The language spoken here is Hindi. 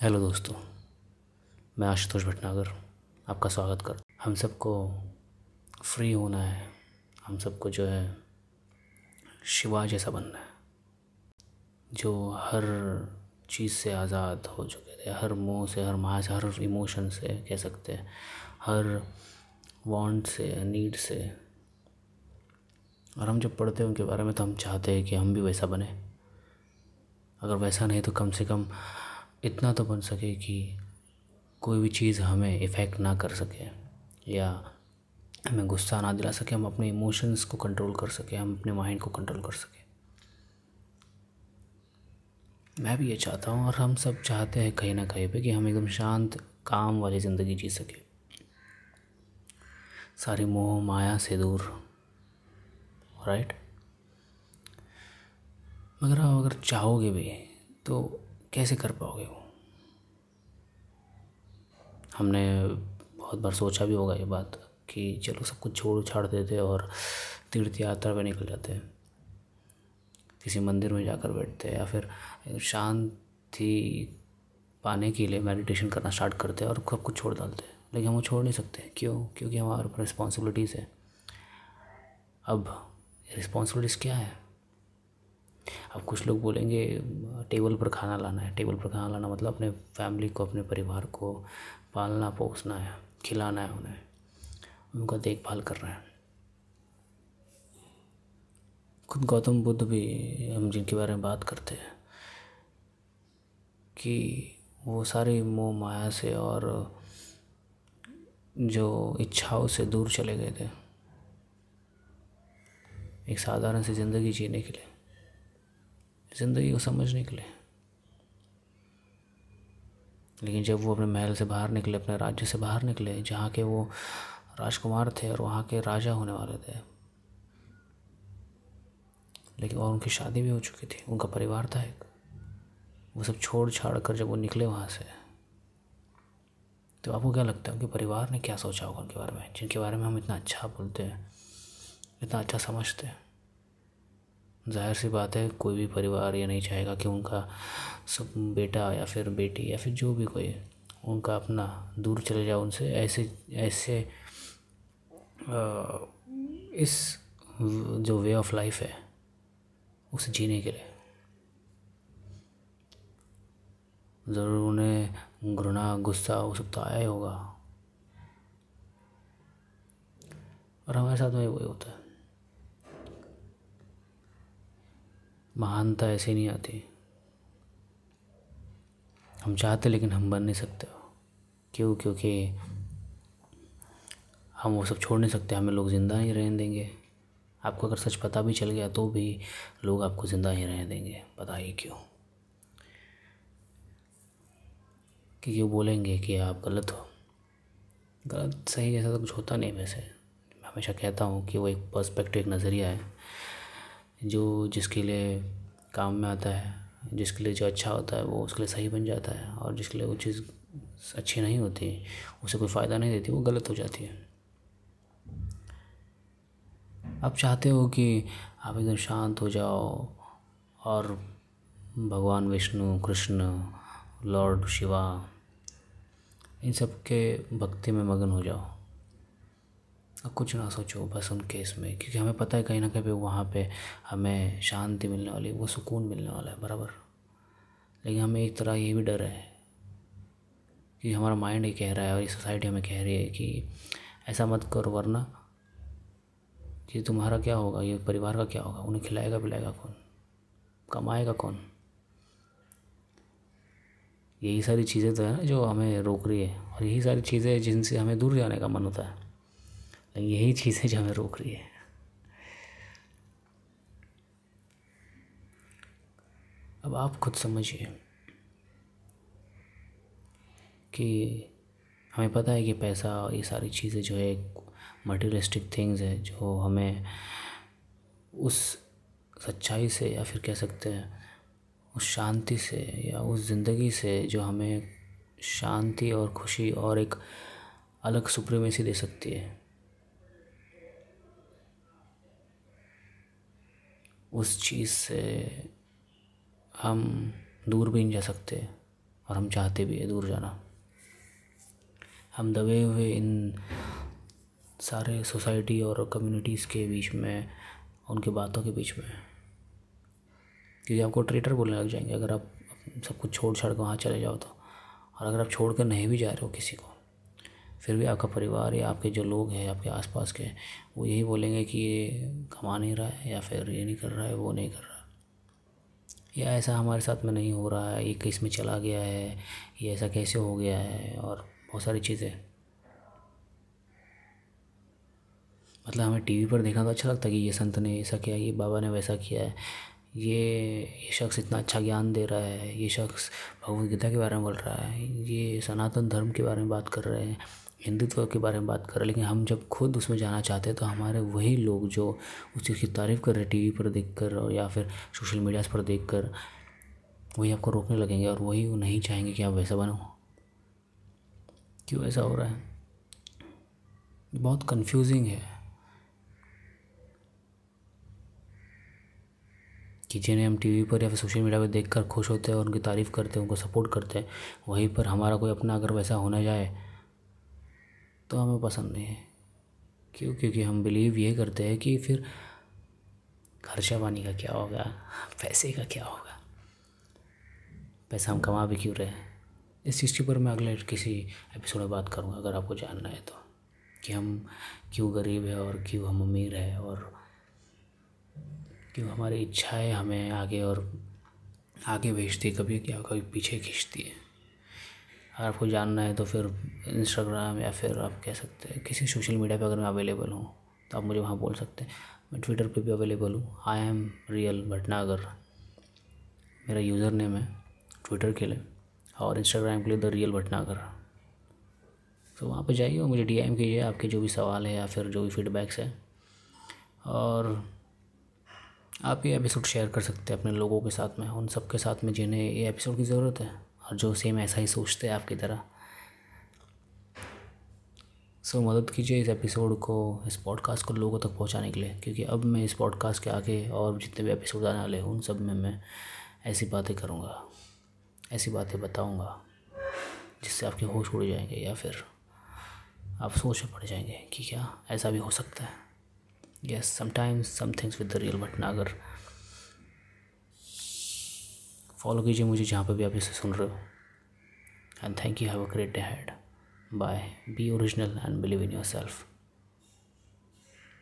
हेलो दोस्तों, मैं आशुतोष भटनागर आपका स्वागत कर हम सबको फ्री होना है, हम सबको जो है शिवा जैसा बनना है, जो हर चीज़ से आज़ाद हो चुके थे, हर मोह से, हर माह से हर इमोशन से कह सकते हैं, हर वांट से नीड से। और हम जब पढ़ते हैं उनके बारे में तो हम चाहते हैं कि हम भी वैसा बने। अगर वैसा नहीं तो कम से कम इतना तो बन सके कि कोई भी चीज़ हमें इफ़ेक्ट ना कर सके या हमें गुस्सा ना दिला सके, हम अपने इमोशंस को कंट्रोल कर सके, हम अपने माइंड को कंट्रोल कर सके। मैं भी ये चाहता हूँ और हम सब चाहते हैं कहीं ना कहीं पे कि हम एकदम शांत काम वाली ज़िंदगी जी सके। सारी मोह, माया से दूर राइट मगर अगर चाहोगे भी तो कैसे कर पाओगे वो? हमने बहुत बार सोचा भी होगा ये बात कि चलो सब कुछ छोड़ छाड़ देते और तीर्थ यात्रा पे निकल जाते हैं। किसी मंदिर में जाकर बैठते हैं या फिर शांति पाने के लिए मेडिटेशन करना स्टार्ट करते हैं और सब कुछ छोड़ डालते हैं। लेकिन हम वो छोड़ नहीं सकते। क्यों? क्योंकि हमारे ऊपर रिस्पॉन्सिबिलिटीज़ है। अब रिस्पॉन्सिबिलिटीज़ क्या है? अब कुछ लोग बोलेंगे, टेबल पर खाना लाना है। टेबल पर खाना लाना मतलब अपने फैमिली को, अपने परिवार को पालना, पोसना है, खिलाना है उन्हें। उनका देखभाल करना है। खुद गौतम बुद्ध भी हम जिनके बारे में बात करते हैं कि वो सारी मोह माया से और जो इच्छाओं से दूर चले गए थे। एक साधारण सी ज़िंदगी जीने के लिए। ज़िंदगी को समझने के लिए। लेकिन जब वो अपने महल से बाहर निकले, अपने राज्य से बाहर निकले, जहाँ के वो राजकुमार थे और वहाँ के राजा होने वाले थे, लेकिन और उनकी शादी भी हो चुकी थी, उनका परिवार था एक, वो सब छोड़ छाड़ कर जब वो निकले वहाँ से तो आपको क्या लगता है उनके परिवार ने क्या सोचा होगा उनके बारे में? जिनके बारे में हम इतना अच्छा बोलते हैं, इतना अच्छा समझते हैं? ज़ाहिर सी बात है कोई भी परिवार ये नहीं चाहेगा कि उनका सब बेटा या फिर बेटी या फिर जो भी कोई उनका अपना दूर चले जाए उनसे ऐसे ऐसे आ, इस जो वे ऑफ़ लाइफ है उसे जीने के लिए। ज़रूर उन्हें घृणा गुस्सा वो सब तो आया ही होगा। और हमारे साथ में वही होता है। महानता ऐसे नहीं आती। हम चाहते लेकिन हम बन नहीं सकते क्यों? क्योंकि हम वो सब छोड़ नहीं सकते। हमें लोग ज़िंदा ही रहने देंगे। आपको अगर सच पता भी चल गया तो भी लोग आपको ज़िंदा ही रहने देंगे। पता ही क्यों? क्योंकि वो बोलेंगे कि आप गलत हो। गलत सही जैसा तो कुछ होता नहीं वैसे। मैं हमेशा कहता हूँ कि वो एक पर्सपेक्टिव एक नज़रिया है। जो जिसके लिए काम में आता है, जिसके लिए जो अच्छा होता है, वो उसके लिए सही बन जाता है और जिसके लिए वो चीज़ अच्छी नहीं होती, उसे कोई फ़ायदा नहीं देती, वो गलत हो जाती है। आप चाहते हो कि आप एकदम शांत हो जाओ और भगवान, विष्णु, कृष्ण, लॉर्ड, शिवा, इन सब के भक्ति में मगन हो जाओ। कुछ ना सोचो बस उन केस में, क्योंकि हमें पता है कहीं ना कहीं वहाँ पे हमें शांति मिलने वाली, वो सुकून मिलने वाला है, बराबर। लेकिन हमें एक तरह ये भी डर है कि हमारा माइंड ये कह रहा है और ये सोसाइटी हमें कह रही है कि ऐसा मत करो, वरना कि तुम्हारा क्या होगा, ये परिवार का क्या होगा, उन्हें खिलाएगा पिलाएगा कौन, कमाएगा कौन? यही सारी चीज़ें तो है ना जो हमें रोक रही है, और यही सारी चीज़ें जिनसे हमें दूर जाने का मन होता है। यही चीज़ें जो हमें रोक रही है। अब आप खुद समझिए कि हमें पता है कि पैसा ये सारी चीज़ें जो है मटीरियलिस्टिक थिंग्स है, जो हमें उस सच्चाई से या फिर कह सकते हैं उस शांति से या उस ज़िंदगी से जो हमें शांति और खुशी और एक अलग सुप्रीमेसी दे सकती है। उस चीज़ से हम दूर भी नहीं जा सकते और हम चाहते भी है दूर जाना। हम दबे हुए इन सारे सोसाइटी और कम्युनिटीज़ के बीच में, उनकी बातों के बीच में, क्योंकि आपको ट्रेटर बोलने लग जाएँगे, अगर आप सब कुछ छोड़ छाड़ कर वहाँ चले जाओ तो। और अगर आप छोड़ कर नहीं भी जा रहे हो किसी को फिर भी आपका परिवार या आपके जो लोग हैं, आपके आसपास के वो यही बोलेंगे कि ये कमा नहीं रहा है या फिर ये नहीं कर रहा है, वो नहीं कर रहा। या ऐसा हमारे साथ में नहीं हो रहा है, ये किसमें चला गया है, ये ऐसा कैसे हो गया है और बहुत सारी चीज़ें। मतलब हमें टीवी पर देखना तो अच्छा लगता है कि ये संत ने ऐसा किया, ये बाबा ने वैसा किया है। ये ये शख्स इतना अच्छा ज्ञान दे रहा है, ये शख्स भगवद गीता के बारे में बोल रहा है, ये सनातन धर्म के बारे में बात कर रहे हैं। हिंदुत्व के बारे में बात कर रहे हैं, लेकिन हम जब खुद उसमें जाना चाहते हैं तो हमारे वही लोग जो उस चीज़ की तारीफ़ कर रहे हैं, टीवी पर देख कर और या फिर सोशल मीडियाज़ पर देख कर वही आपको रोकने लगेंगे और वही वो नहीं चाहेंगे कि आप वैसा बनो। क्यों ऐसा हो रहा है? बहुत कंफ्यूजिंग है। कि जिन्हें हम टीवी पर या फिर सोशल मीडिया पर देखकर खुश होते हैं और उनकी तारीफ़ करते हैं, उनको सपोर्ट करते हैं, वहीं पर हमारा कोई अपना अगर वैसा होना जाए तो हमें पसंद नहीं है। क्यों? क्योंकि हम बिलीव ये करते हैं कि फिर खर्चा पानी का क्या होगा? पैसे का क्या होगा? पैसा हम कमा भी क्यों रहे हैं? इस चीज़ के ऊपर मैं अगले किसी एपिसोड में बात करूँगा, अगर आपको जानना है तो। कि हम क्यों गरीब है और क्यों हम अमीर है और क्यों हमारी इच्छाएँ हमें आगे और आगे भेजती कभी क्या, कभी पीछे खींचती है। आपको जानना है तो फिर इंस्टाग्राम या फिर आप कह सकते हैं, किसी सोशल मीडिया पे अगर मैं अवेलेबल हूँ तो आप मुझे वहाँ बोल सकते हैं। मैं ट्विटर पे भी अवेलेबल हूँ। आई एम रियल भटनागर मेरा यूज़र नेम है ट्विटर के लिए और इंस्टाग्राम के लिए द रियल भटनागर तो वहाँ पर जाइए और मुझे डी एम कीजिए आपके जो भी सवाल है या फिर जो भी फीडबैक्स है। और आप ये एपिसोड शेयर कर सकते हैं अपने लोगों के साथ में, उन सब के साथ में जिन्हें ये एपिसोड की ज़रूरत है। और जो सेम ऐसा ही सोचते हैं आपकी तरह। सो so, मदद कीजिए इस एपिसोड को इस पॉडकास्ट को लोगों तक पहुँचाने के लिए क्योंकि अब मैं इस पॉडकास्ट के आगे और जितने भी एपिसोड आने वाले हैं उन सब में मैं ऐसी बातें करूँगा ऐसी बातें बताऊँगा जिससे आपके होश उड़ जाएँगे या फिर आप सोच में पड़ जाएँगे कि क्या ऐसा भी हो सकता है। Yes sometimes some things with the real Bhatnagar follow कीजिए मुझे जहाँ पर भी आप इसे सुन रहे हो। And thank you have a great day had bye be original and believe in yourself